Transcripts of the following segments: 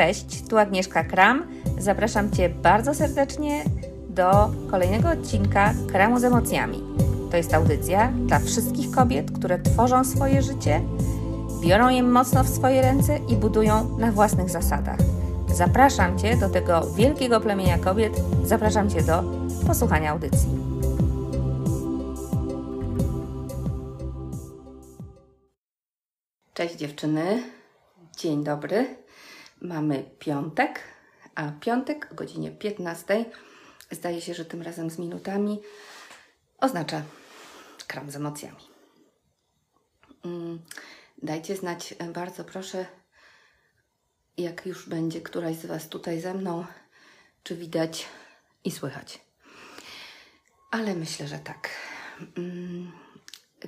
Cześć, tu Agnieszka Kram. Zapraszam Cię bardzo serdecznie do kolejnego odcinka Kramu z emocjami. To jest audycja dla wszystkich kobiet, które tworzą swoje życie, biorą je mocno w swoje ręce i budują na własnych zasadach. Zapraszam Cię do tego wielkiego plemienia kobiet, zapraszam Cię do posłuchania audycji. Cześć dziewczyny, dzień dobry. Mamy piątek, a piątek o godzinie 15, zdaje się, że tym razem z minutami, oznacza kram z emocjami. Mm, dajcie znać e, bardzo proszę, jak już będzie któraś z Was tutaj ze mną, czy widać i słychać. Ale myślę, że tak. Mm,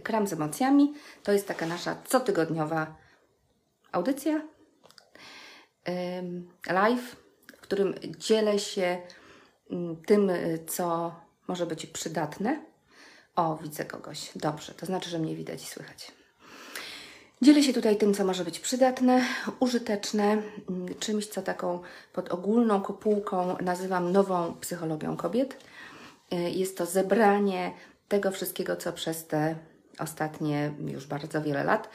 kram z emocjami to jest taka nasza cotygodniowa audycja live, w którym dzielę się mm, tym, co może być przydatne. O, widzę kogoś. Dobrze, to znaczy, że mnie widać i słychać. Dzielę się tutaj tym, co może być przydatne, użyteczne, mm, czymś, co taką pod ogólną kopułką nazywam nową psychologią kobiet. Y, jest to zebranie tego wszystkiego, co przez te ostatnie już bardzo wiele lat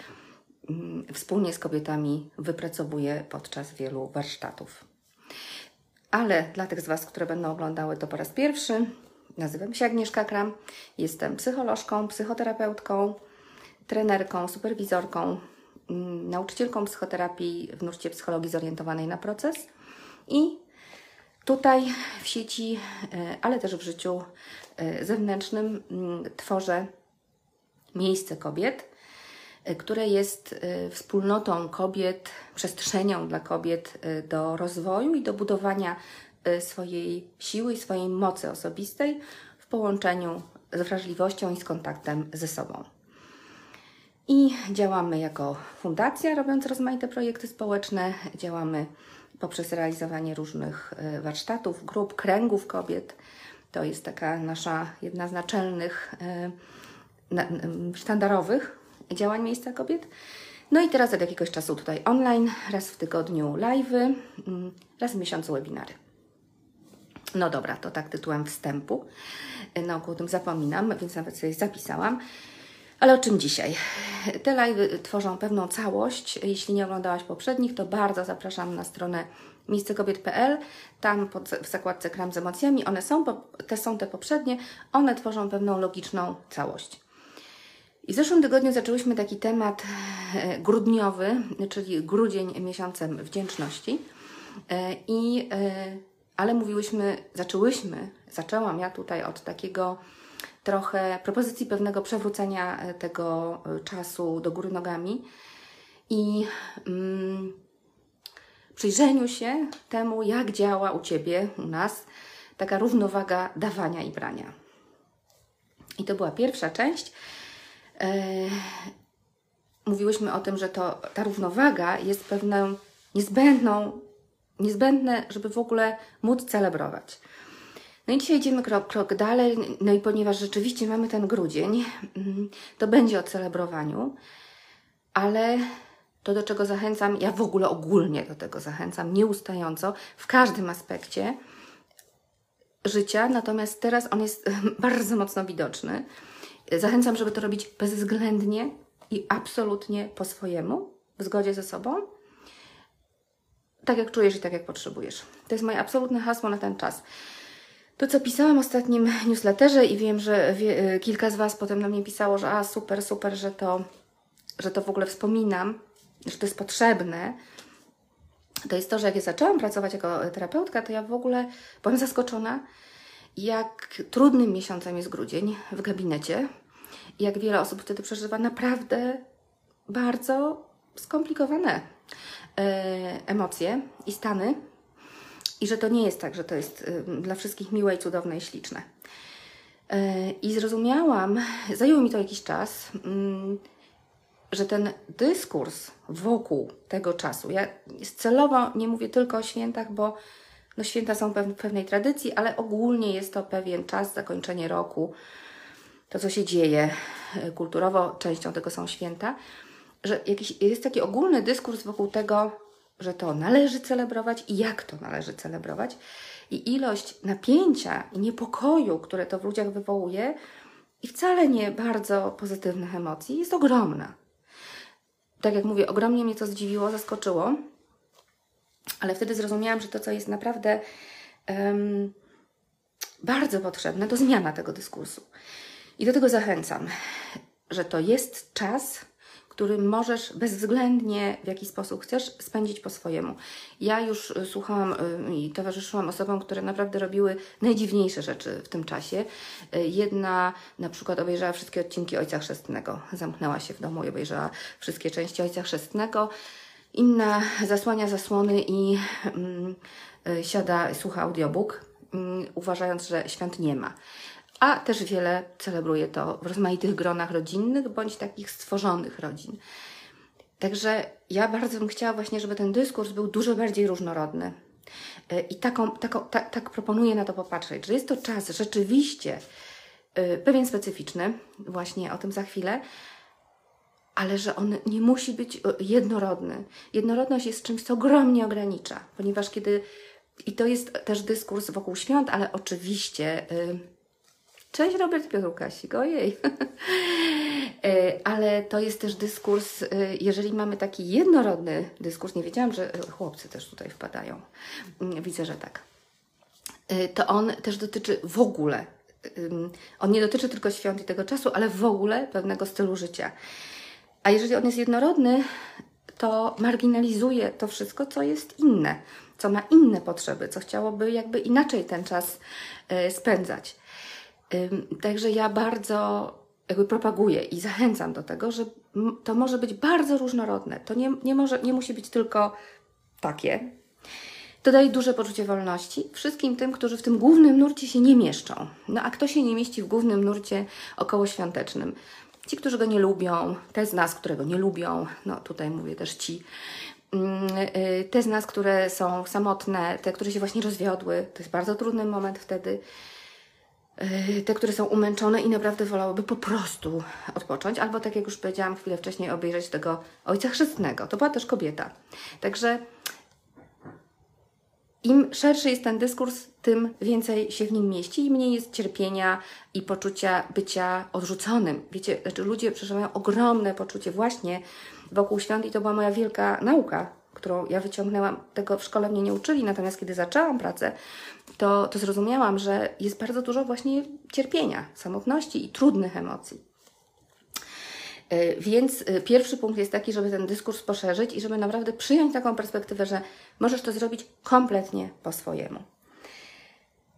wspólnie z kobietami wypracowuję podczas wielu warsztatów. Ale dla tych z Was, które będą oglądały to po raz pierwszy, nazywam się Agnieszka Kram, jestem psycholożką, psychoterapeutką, trenerką, superwizorką, mm, nauczycielką psychoterapii w nurcie psychologii zorientowanej na proces i tutaj w sieci, e, ale też w życiu e, zewnętrznym mm, tworzę miejsce kobiet, które jest wspólnotą kobiet, przestrzenią dla kobiet do rozwoju i do budowania swojej siły i swojej mocy osobistej w połączeniu z wrażliwością i z kontaktem ze sobą. I działamy jako fundacja, robiąc rozmaite projekty społeczne. Działamy poprzez realizowanie różnych warsztatów, grup, kręgów kobiet. To jest taka nasza jedna z naczelnych, sztandarowych działań Miejsca Kobiet. No i teraz od jakiegoś czasu tutaj online, raz w tygodniu live'y, mm, raz w miesiącu webinary. No dobra, to tak tytułem wstępu. Na ogół o tym zapominam, więc nawet sobie zapisałam. Ale o czym dzisiaj? Te live tworzą pewną całość. Jeśli nie oglądałaś poprzednich, to bardzo zapraszam na stronę miejscekobiet.pl. Tam pod, w zakładce Kram z emocjami one są, te są te poprzednie, one tworzą pewną logiczną całość. I w zeszłym tygodniu zaczęłyśmy taki temat e, grudniowy, czyli grudzień miesiącem wdzięczności. E, I, e, ale mówiłyśmy, zaczęłyśmy, zaczęłam ja tutaj od takiego trochę propozycji pewnego przewrócenia tego czasu do góry nogami i mm, przyjrzeniu się temu, jak działa u Ciebie, u nas, taka równowaga dawania i brania. I to była pierwsza część. E, mówiłyśmy o tym, że to, ta równowaga jest pewną niezbędną, niezbędne, żeby w ogóle móc celebrować. No i dzisiaj idziemy krok, krok dalej, no i ponieważ rzeczywiście mamy ten grudzień, mm, to będzie o celebrowaniu, ale to, do czego zachęcam, ja w ogóle ogólnie do tego zachęcam, nieustająco, w każdym aspekcie życia, natomiast teraz on jest bardzo mocno widoczny. Zachęcam, żeby to robić bezwzględnie i absolutnie po swojemu, w zgodzie ze sobą, tak jak czujesz i tak jak potrzebujesz. To jest moje absolutne hasło na ten czas. To, co pisałam w ostatnim newsletterze i wiem, że wie, y, kilka z Was potem na mnie pisało, że a super, super, że to, że to w ogóle wspominam, że to jest potrzebne, to jest to, że jak ja zaczęłam pracować jako terapeutka, to ja w ogóle byłam zaskoczona, jak trudnym miesiącem jest grudzień w gabinecie jak wiele osób wtedy przeżywa naprawdę bardzo skomplikowane e, emocje i stany i że to nie jest tak, że to jest dla wszystkich miłe i cudowne i śliczne. Y, I zrozumiałam, zajęło mi to jakiś czas, mm, że ten dyskurs wokół tego czasu, ja celowo nie mówię tylko o świętach, bo no święta są w pewnej tradycji, ale ogólnie jest to pewien czas, zakończenie roku, to co się dzieje y, kulturowo, częścią tego są święta, że jakiś, jest taki ogólny dyskurs wokół tego, że to należy celebrować i jak to należy celebrować. I ilość napięcia i niepokoju, które to w ludziach wywołuje, i wcale nie bardzo pozytywnych emocji, jest ogromna. Tak jak mówię, ogromnie mnie to zdziwiło, zaskoczyło, ale wtedy zrozumiałam, że to, co jest naprawdę um, bardzo potrzebne, to zmiana tego dyskursu. I do tego zachęcam, że to jest czas, który możesz bezwzględnie w jaki sposób chcesz spędzić po swojemu. Ja już y, słuchałam y, i towarzyszyłam osobom, które naprawdę robiły najdziwniejsze rzeczy w tym czasie. Y, jedna na przykład obejrzała wszystkie odcinki Ojca Chrzestnego, zamknęła się w domu i obejrzała wszystkie części Ojca Chrzestnego. Inna zasłania zasłony i mm, siada, słucha audiobook, mm, uważając, że świąt nie ma a też wiele celebruje to w rozmaitych gronach rodzinnych bądź takich stworzonych rodzin. Także ja bardzo bym chciała właśnie, żeby ten dyskurs był dużo bardziej różnorodny. E, I taką, taką, ta, tak proponuję na to popatrzeć, że jest to czas rzeczywiście e, pewien specyficzny, właśnie o tym za chwilę, ale że on nie musi być e, jednorodny. Jednorodność jest czymś, co ogromnie ogranicza, ponieważ kiedy, i to jest też dyskurs wokół świąt, ale oczywiście. Yy, Cześć Robert Piotrukasik, ojej. E, ale to jest też dyskurs, e, jeżeli mamy taki jednorodny dyskurs, nie wiedziałam, że chłopcy też tutaj wpadają, mm, widzę, że tak, e, to on też dotyczy w ogóle, on nie dotyczy tylko świąt i tego czasu, ale w ogóle pewnego stylu życia. A jeżeli on jest jednorodny, to marginalizuje to wszystko, co jest inne, co ma inne potrzeby, co chciałoby jakby inaczej ten czas spędzać. Także ja bardzo jakby propaguję i zachęcam do tego, że to może być bardzo różnorodne. To nie, nie, może, nie musi być tylko takie. To daje duże poczucie wolności wszystkim tym, którzy w tym głównym nurcie się nie mieszczą. No a kto się nie mieści w głównym nurcie okołoświątecznym? Ci, którzy go nie lubią, te z nas, które go nie lubią, no tutaj mówię też ci, y, te z nas, które są samotne, te, które się właśnie rozwiodły, to jest bardzo trudny moment wtedy. Yy, te, które są umęczone i naprawdę wolałyby po prostu odpocząć, albo tak jak już powiedziałam chwilę wcześniej, obejrzeć tego ojca chrzestnego. To była też kobieta. Także im szerszy jest ten dyskurs, tym więcej się w nim mieści i mniej jest cierpienia i poczucia bycia odrzuconym. Wiecie, znaczy ludzie przeżywają ogromne poczucie właśnie wokół świąt i to była moja wielka nauka, którą ja wyciągnęłam. Tego w szkole mnie nie uczyli, natomiast kiedy zaczęłam pracę, to, to zrozumiałam, że jest bardzo dużo właśnie cierpienia, samotności i trudnych emocji. E, więc e, pierwszy punkt jest taki, żeby ten dyskurs poszerzyć i żeby naprawdę przyjąć taką perspektywę, że możesz to zrobić kompletnie po swojemu.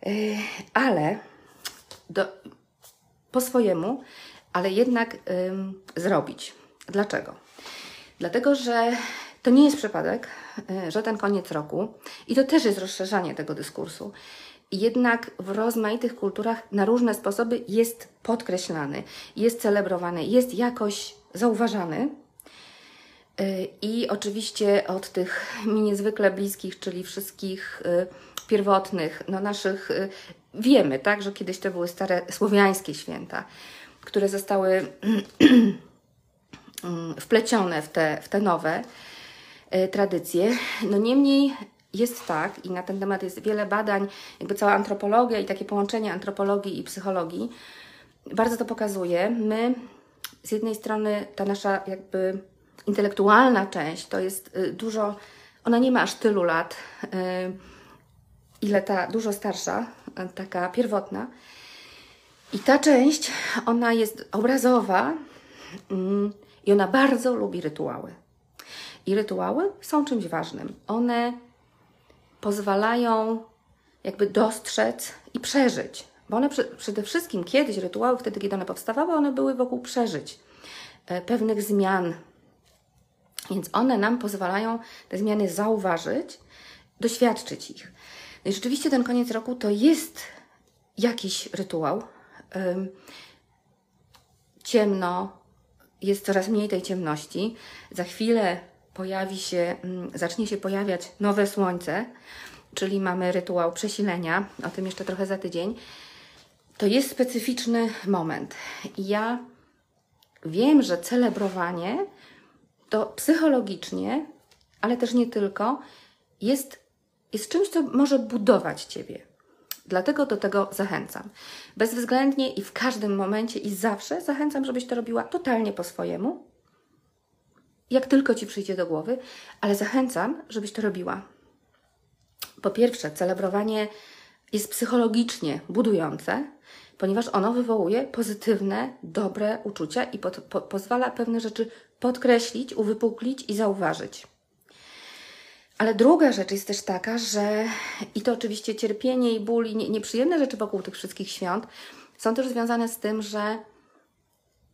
E, ale do, po swojemu, ale jednak ym, zrobić. Dlaczego? Dlatego, że to nie jest przypadek, e, że ten koniec roku, i to też jest rozszerzanie tego dyskursu, jednak w rozmaitych kulturach na różne sposoby jest podkreślany, jest celebrowany, jest jakoś zauważany. E, I oczywiście od tych mi niezwykle bliskich, czyli wszystkich e, pierwotnych, no naszych, wiemy, tak, że kiedyś to były stare słowiańskie święta, które zostały wplecione w te, w te nowe. E, tradycje. No niemniej jest tak, i na ten temat jest wiele badań, jakby cała antropologia i takie połączenie antropologii i psychologii bardzo to pokazuje. My z jednej strony ta nasza jakby intelektualna część to jest y, dużo, ona nie ma aż tylu lat, y, ile ta dużo starsza, y, taka pierwotna. I ta część, ona jest obrazowa mm, i ona bardzo lubi rytuały. I rytuały są czymś ważnym. One pozwalają jakby dostrzec i przeżyć. Bo one przede wszystkim kiedyś rytuały, wtedy kiedy one powstawały, one były wokół przeżyć e, pewnych zmian. Więc one nam pozwalają te zmiany zauważyć, doświadczyć ich. No i rzeczywiście ten koniec roku to jest jakiś rytuał. Ciemno, jest coraz mniej tej ciemności. Za chwilę pojawi się, mm, zacznie się pojawiać nowe słońce, czyli mamy rytuał przesilenia, o tym jeszcze trochę za tydzień, to jest specyficzny moment. Ja wiem, że celebrowanie to psychologicznie ale też nie tylko, jest, jest czymś, co może budować Ciebie. Dlatego do tego zachęcam. Bezwzględnie i w każdym momencie i zawsze zachęcam, żebyś to robiła totalnie po swojemu, jak tylko Ci przyjdzie do głowy, ale zachęcam, żebyś to robiła. Po pierwsze, celebrowanie jest psychologicznie budujące, ponieważ ono wywołuje pozytywne, dobre uczucia i po, pozwala pewne rzeczy podkreślić, uwypuklić i zauważyć. Ale druga rzecz jest też taka, że i to oczywiście cierpienie i ból i nie, nieprzyjemne rzeczy wokół tych wszystkich świąt są też związane z tym, że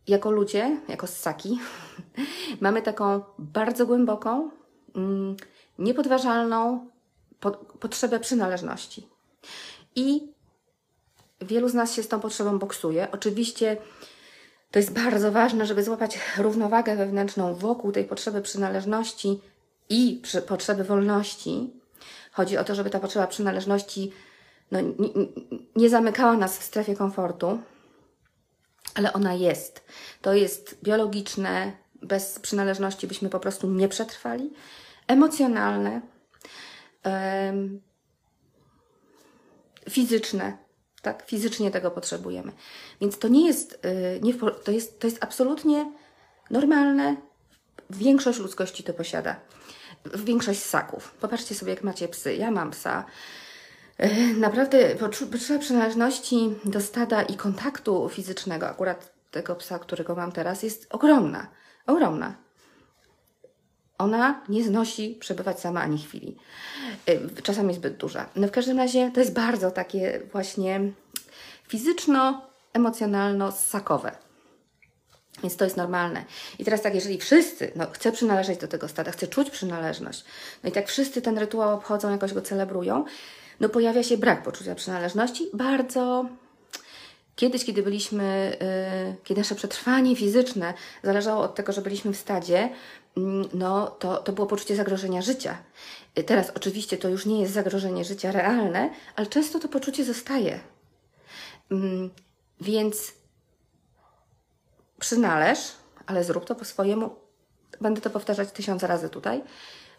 jako ludzie, jako ssaki, mamy taką bardzo głęboką, mm, niepodważalną po, potrzebę przynależności. I wielu z nas się z tą potrzebą boksuje. Oczywiście to jest bardzo ważne, żeby złapać równowagę wewnętrzną wokół tej potrzeby przynależności i przy, potrzeby wolności. Chodzi o to, żeby ta potrzeba przynależności no, nie zamykała nas w strefie komfortu, ale ona jest. To jest biologiczne, bez przynależności byśmy po prostu nie przetrwali, emocjonalne, um, fizyczne, tak? Fizycznie tego potrzebujemy. Więc to nie jest, yy, nie, to jest, to jest absolutnie normalne. Większość ludzkości to posiada. Większość ssaków. Popatrzcie sobie, jak macie psy. Ja mam psa. Yy, naprawdę potrzeba przynależności do stada i kontaktu fizycznego, akurat tego psa, którego mam teraz, jest ogromna. Ogromna. Ona nie znosi przebywać sama ani chwili. Y, czasami zbyt duża. No w każdym razie to jest bardzo takie właśnie fizyczno-emocjonalno-ssakowe. Więc to jest normalne. I teraz tak, jeżeli wszyscy, no chcę przynależeć do tego stada, chcę czuć przynależność, no i tak wszyscy ten rytuał obchodzą, jakoś go celebrują, no pojawia się brak poczucia przynależności. Bardzo Kiedyś, kiedy byliśmy, yy, kiedy nasze przetrwanie fizyczne zależało od tego, że byliśmy w stadzie, yy, no to, to było poczucie zagrożenia życia. Yy, teraz oczywiście to już nie jest zagrożenie życia realne, ale często to poczucie zostaje. Mm, więc przynależ, ale zrób to po swojemu. Będę to powtarzać tysiąc razy tutaj.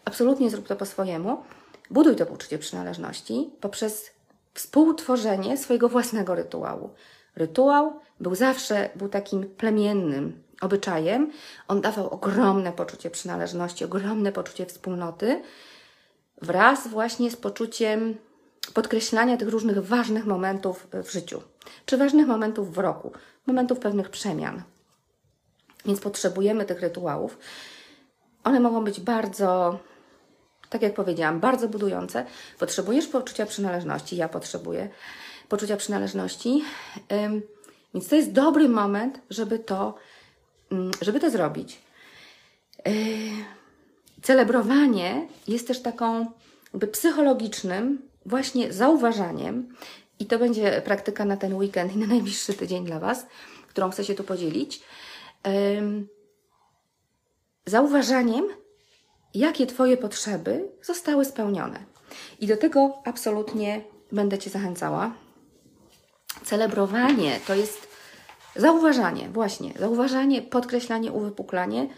Absolutnie zrób to po swojemu. Buduj to poczucie przynależności poprzez współtworzenie swojego własnego rytuału. Rytuał był zawsze był takim plemiennym obyczajem. On dawał ogromne poczucie przynależności, ogromne poczucie wspólnoty, wraz właśnie z poczuciem podkreślania tych różnych ważnych momentów w życiu, czy ważnych momentów w roku, momentów pewnych przemian. Więc potrzebujemy tych rytuałów. One mogą być bardzo, tak jak powiedziałam, bardzo budujące. Potrzebujesz poczucia przynależności, ja potrzebuję poczucia przynależności. Więc to jest dobry moment, żeby to, żeby to zrobić. Celebrowanie jest też taką jakby psychologicznym właśnie zauważaniem i to będzie praktyka na ten weekend i na najbliższy tydzień dla Was, którą chcę się tu podzielić. Zauważaniem, jakie Twoje potrzeby zostały spełnione. I do tego absolutnie będę Cię zachęcała. Celebrowanie to jest zauważanie, właśnie, zauważanie, podkreślanie, uwypuklanie,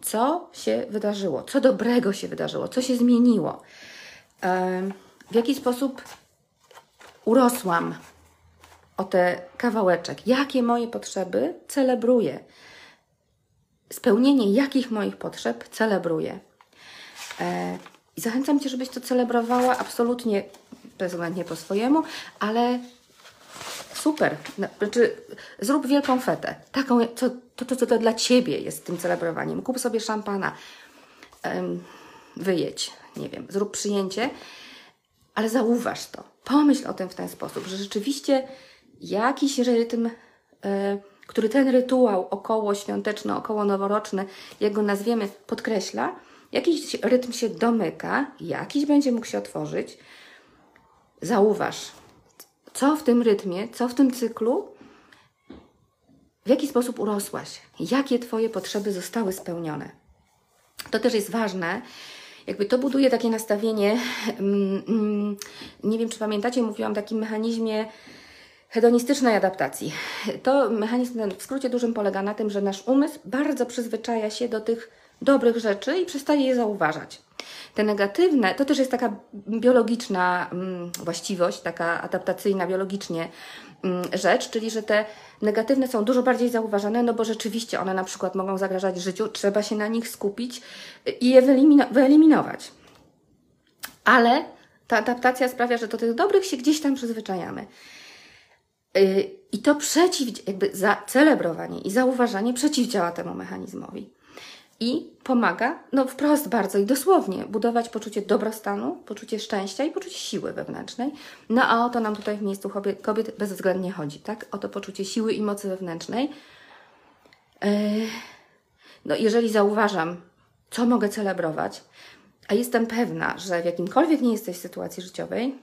co się wydarzyło, co dobrego się wydarzyło, co się zmieniło, w jaki sposób urosłam o te kawałeczek, jakie moje potrzeby celebruję, spełnienie jakich moich potrzeb celebruję. E, I zachęcam Cię, żebyś to celebrowała absolutnie bezwzględnie po swojemu, ale super. Znaczy, zrób wielką fetę. Taką, to, to, co to dla Ciebie jest tym celebrowaniem. Kup sobie szampana, um, wyjedź, nie wiem, zrób przyjęcie, ale zauważ to. Pomyśl o tym w ten sposób, że rzeczywiście jakiś rytm, y, który ten rytuał około świąteczny, około noworoczny, jak go nazwiemy, podkreśla, jakiś rytm się domyka, jakiś będzie mógł się otworzyć. Zauważ, co w tym rytmie, co w tym cyklu, w jaki sposób urosłaś, jakie Twoje potrzeby zostały spełnione. To też jest ważne. Jakby to buduje takie nastawienie. Mm, mm, nie wiem, czy pamiętacie, mówiłam o takim mechanizmie hedonistycznej adaptacji. To mechanizm w skrócie dużym polega na tym, że nasz umysł bardzo przyzwyczaja się do tych dobrych rzeczy i przestaje je zauważać. te negatywne, to też jest taka biologiczna mm, właściwość, taka adaptacyjna biologicznie mm, rzecz, czyli że te negatywne są dużo bardziej zauważane, no bo rzeczywiście one na przykład mogą zagrażać życiu, trzeba się na nich skupić i je wyeliminować. Ale ta adaptacja sprawia, że do tych dobrych się gdzieś tam przyzwyczajamy. Y, I to przeciw, jakby za celebrowanie i zauważanie przeciwdziała temu mechanizmowi. I pomaga, no wprost bardzo i dosłownie, budować poczucie dobrostanu, poczucie szczęścia i poczucie siły wewnętrznej. No a o to nam tutaj w miejscu kobiet, bezwzględnie chodzi, tak? O to poczucie siły i mocy wewnętrznej. Yy, no jeżeli zauważam, co mogę celebrować, a jestem pewna, że w jakimkolwiek nie jesteś sytuacji życiowej,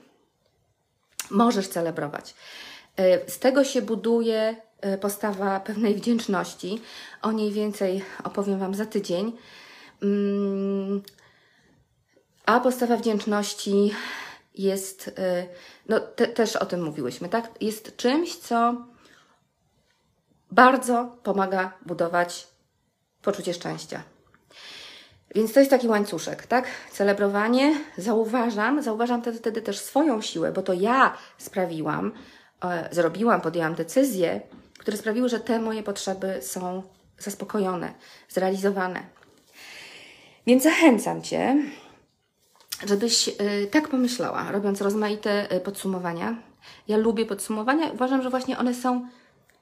możesz celebrować. E, z tego się buduje e, postawa pewnej wdzięczności. O niej więcej opowiem Wam za tydzień. Mm, a postawa wdzięczności jest, e, no te, też o tym mówiłyśmy, tak? Jest czymś, co bardzo pomaga budować poczucie szczęścia. Więc to jest taki łańcuszek, tak? Celebrowanie, zauważam, zauważam wtedy, wtedy też swoją siłę, bo to ja sprawiłam, zrobiłam, podjęłam decyzje, które sprawiły, że te moje potrzeby są zaspokojone, zrealizowane. Więc zachęcam Cię, żebyś e, tak pomyślała, robiąc rozmaite e, podsumowania. Ja lubię podsumowania, uważam, że właśnie one są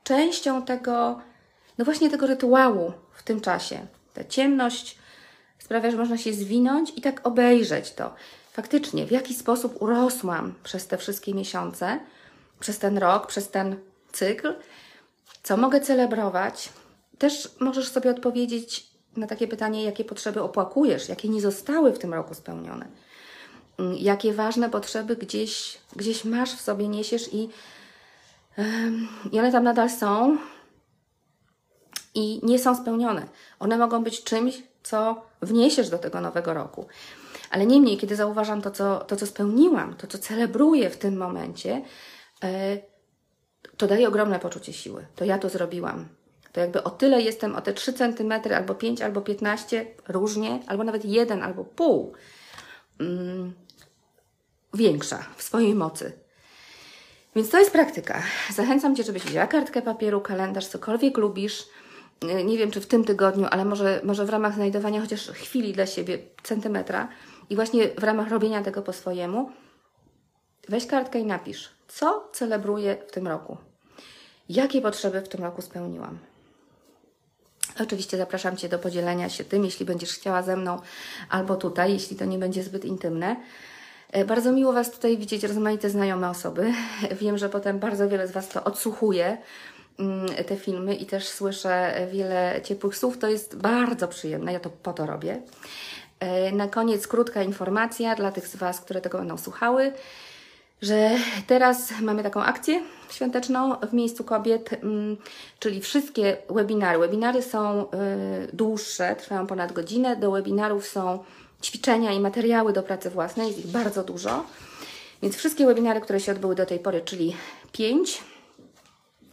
częścią tego, no właśnie tego rytuału w tym czasie. Ta ciemność, sprawia, że można się zwinąć i tak obejrzeć to. Faktycznie, w jaki sposób urosłam przez te wszystkie miesiące, przez ten rok, przez ten cykl, co mogę celebrować. Też możesz sobie odpowiedzieć na takie pytanie, jakie potrzeby opłakujesz, jakie nie zostały w tym roku spełnione. Mm, jakie ważne potrzeby gdzieś, gdzieś masz w sobie, niesiesz i, i one tam nadal są i nie są spełnione. One mogą być czymś, co wniesiesz do tego nowego roku. Ale niemniej, kiedy zauważam to, co, to, co spełniłam, to, co celebruję w tym momencie, to daje ogromne poczucie siły. To ja to zrobiłam. To jakby o tyle jestem, o te 3 cm, albo 5, albo 15, różnie, albo nawet 1, albo pół, mm, większa w swojej mocy. Więc to jest praktyka. Zachęcam Cię, żebyś wzięła kartkę papieru, kalendarz, cokolwiek lubisz, Y, nie wiem czy w tym tygodniu, ale może, może w ramach znajdowania chociaż chwili dla siebie, centymetra i właśnie w ramach robienia tego po swojemu, weź kartkę i napisz, co celebruję w tym roku. Jakie potrzeby w tym roku spełniłam? Oczywiście zapraszam Cię do podzielenia się tym, jeśli będziesz chciała ze mną, albo tutaj, jeśli to nie będzie zbyt intymne. Y, bardzo miło Was tutaj widzieć, rozmaite znajome osoby. Wiem, że potem bardzo wiele z Was to odsłuchuje, Mm, te filmy i też słyszę wiele ciepłych słów. To jest bardzo przyjemne, ja to po to robię. E, na koniec krótka informacja dla tych z Was, które tego będą słuchały, że teraz mamy taką akcję świąteczną w miejscu kobiet, mm, czyli wszystkie webinary. Webinary są e, dłuższe, trwają ponad godzinę. Do webinarów są ćwiczenia i materiały do pracy własnej, jest ich bardzo dużo. Więc wszystkie webinary, które się odbyły do tej pory, czyli pięć,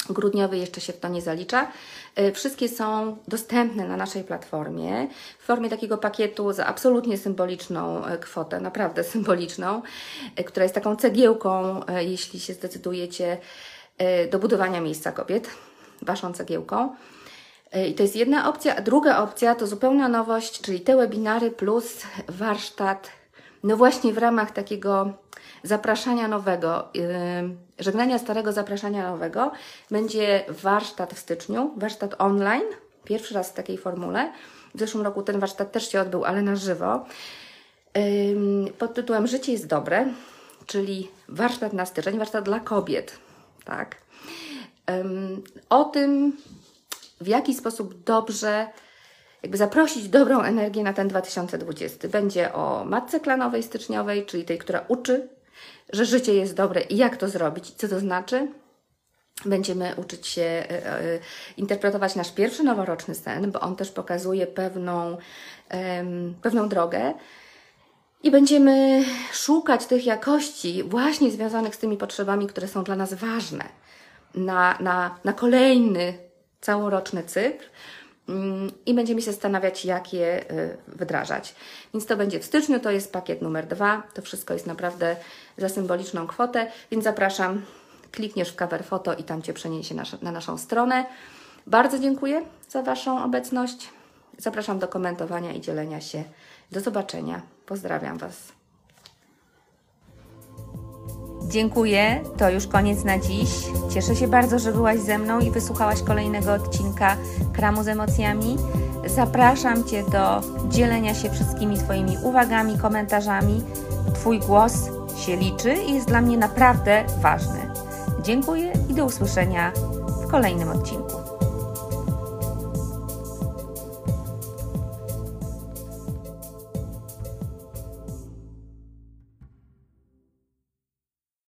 grudniowy jeszcze się w to nie zalicza. E, wszystkie są dostępne na naszej platformie w formie takiego pakietu za absolutnie symboliczną e, kwotę, naprawdę symboliczną, e, która jest taką cegiełką, jeśli się zdecydujecie do budowania miejsca kobiet, Waszą cegiełką. I to jest jedna opcja, a druga opcja to zupełna nowość, czyli te webinary plus warsztat, no właśnie w ramach takiego zapraszania nowego, yy, żegnania starego, zapraszania nowego, będzie warsztat w styczniu, warsztat online, pierwszy raz w takiej formule. W zeszłym roku ten warsztat też się odbył, ale na żywo. Yy, pod tytułem Życie jest dobre, czyli warsztat na styczeń, warsztat dla kobiet, tak. Yy, o tym, w jaki sposób dobrze jakby zaprosić dobrą energię na ten 2020. Będzie o matce klanowej styczniowej, czyli tej, która uczy że życie jest dobre i jak to zrobić, co to znaczy. Będziemy uczyć się e, e, interpretować nasz pierwszy noworoczny sen, bo on też pokazuje pewną, pewną drogę. I będziemy szukać tych jakości właśnie związanych z tymi potrzebami, które są dla nas ważne na, na, na kolejny całoroczny cykl. Mm, i będziemy się zastanawiać, jak je y, wdrażać. Więc to będzie w styczniu, to jest pakiet numer dwa. To wszystko jest naprawdę za symboliczną kwotę, więc zapraszam, klikniesz w cover foto i tam Cię przeniesie na, na naszą stronę. Bardzo dziękuję za Waszą obecność. Zapraszam do komentowania i dzielenia się. Do zobaczenia. Pozdrawiam Was. Dziękuję, to już koniec na dziś. Cieszę się bardzo, że byłaś ze mną i wysłuchałaś kolejnego odcinka Kramu z emocjami. Zapraszam Cię do dzielenia się wszystkimi Twoimi uwagami, komentarzami. Twój głos się liczy i jest dla mnie naprawdę ważny. Dziękuję i do usłyszenia w kolejnym odcinku.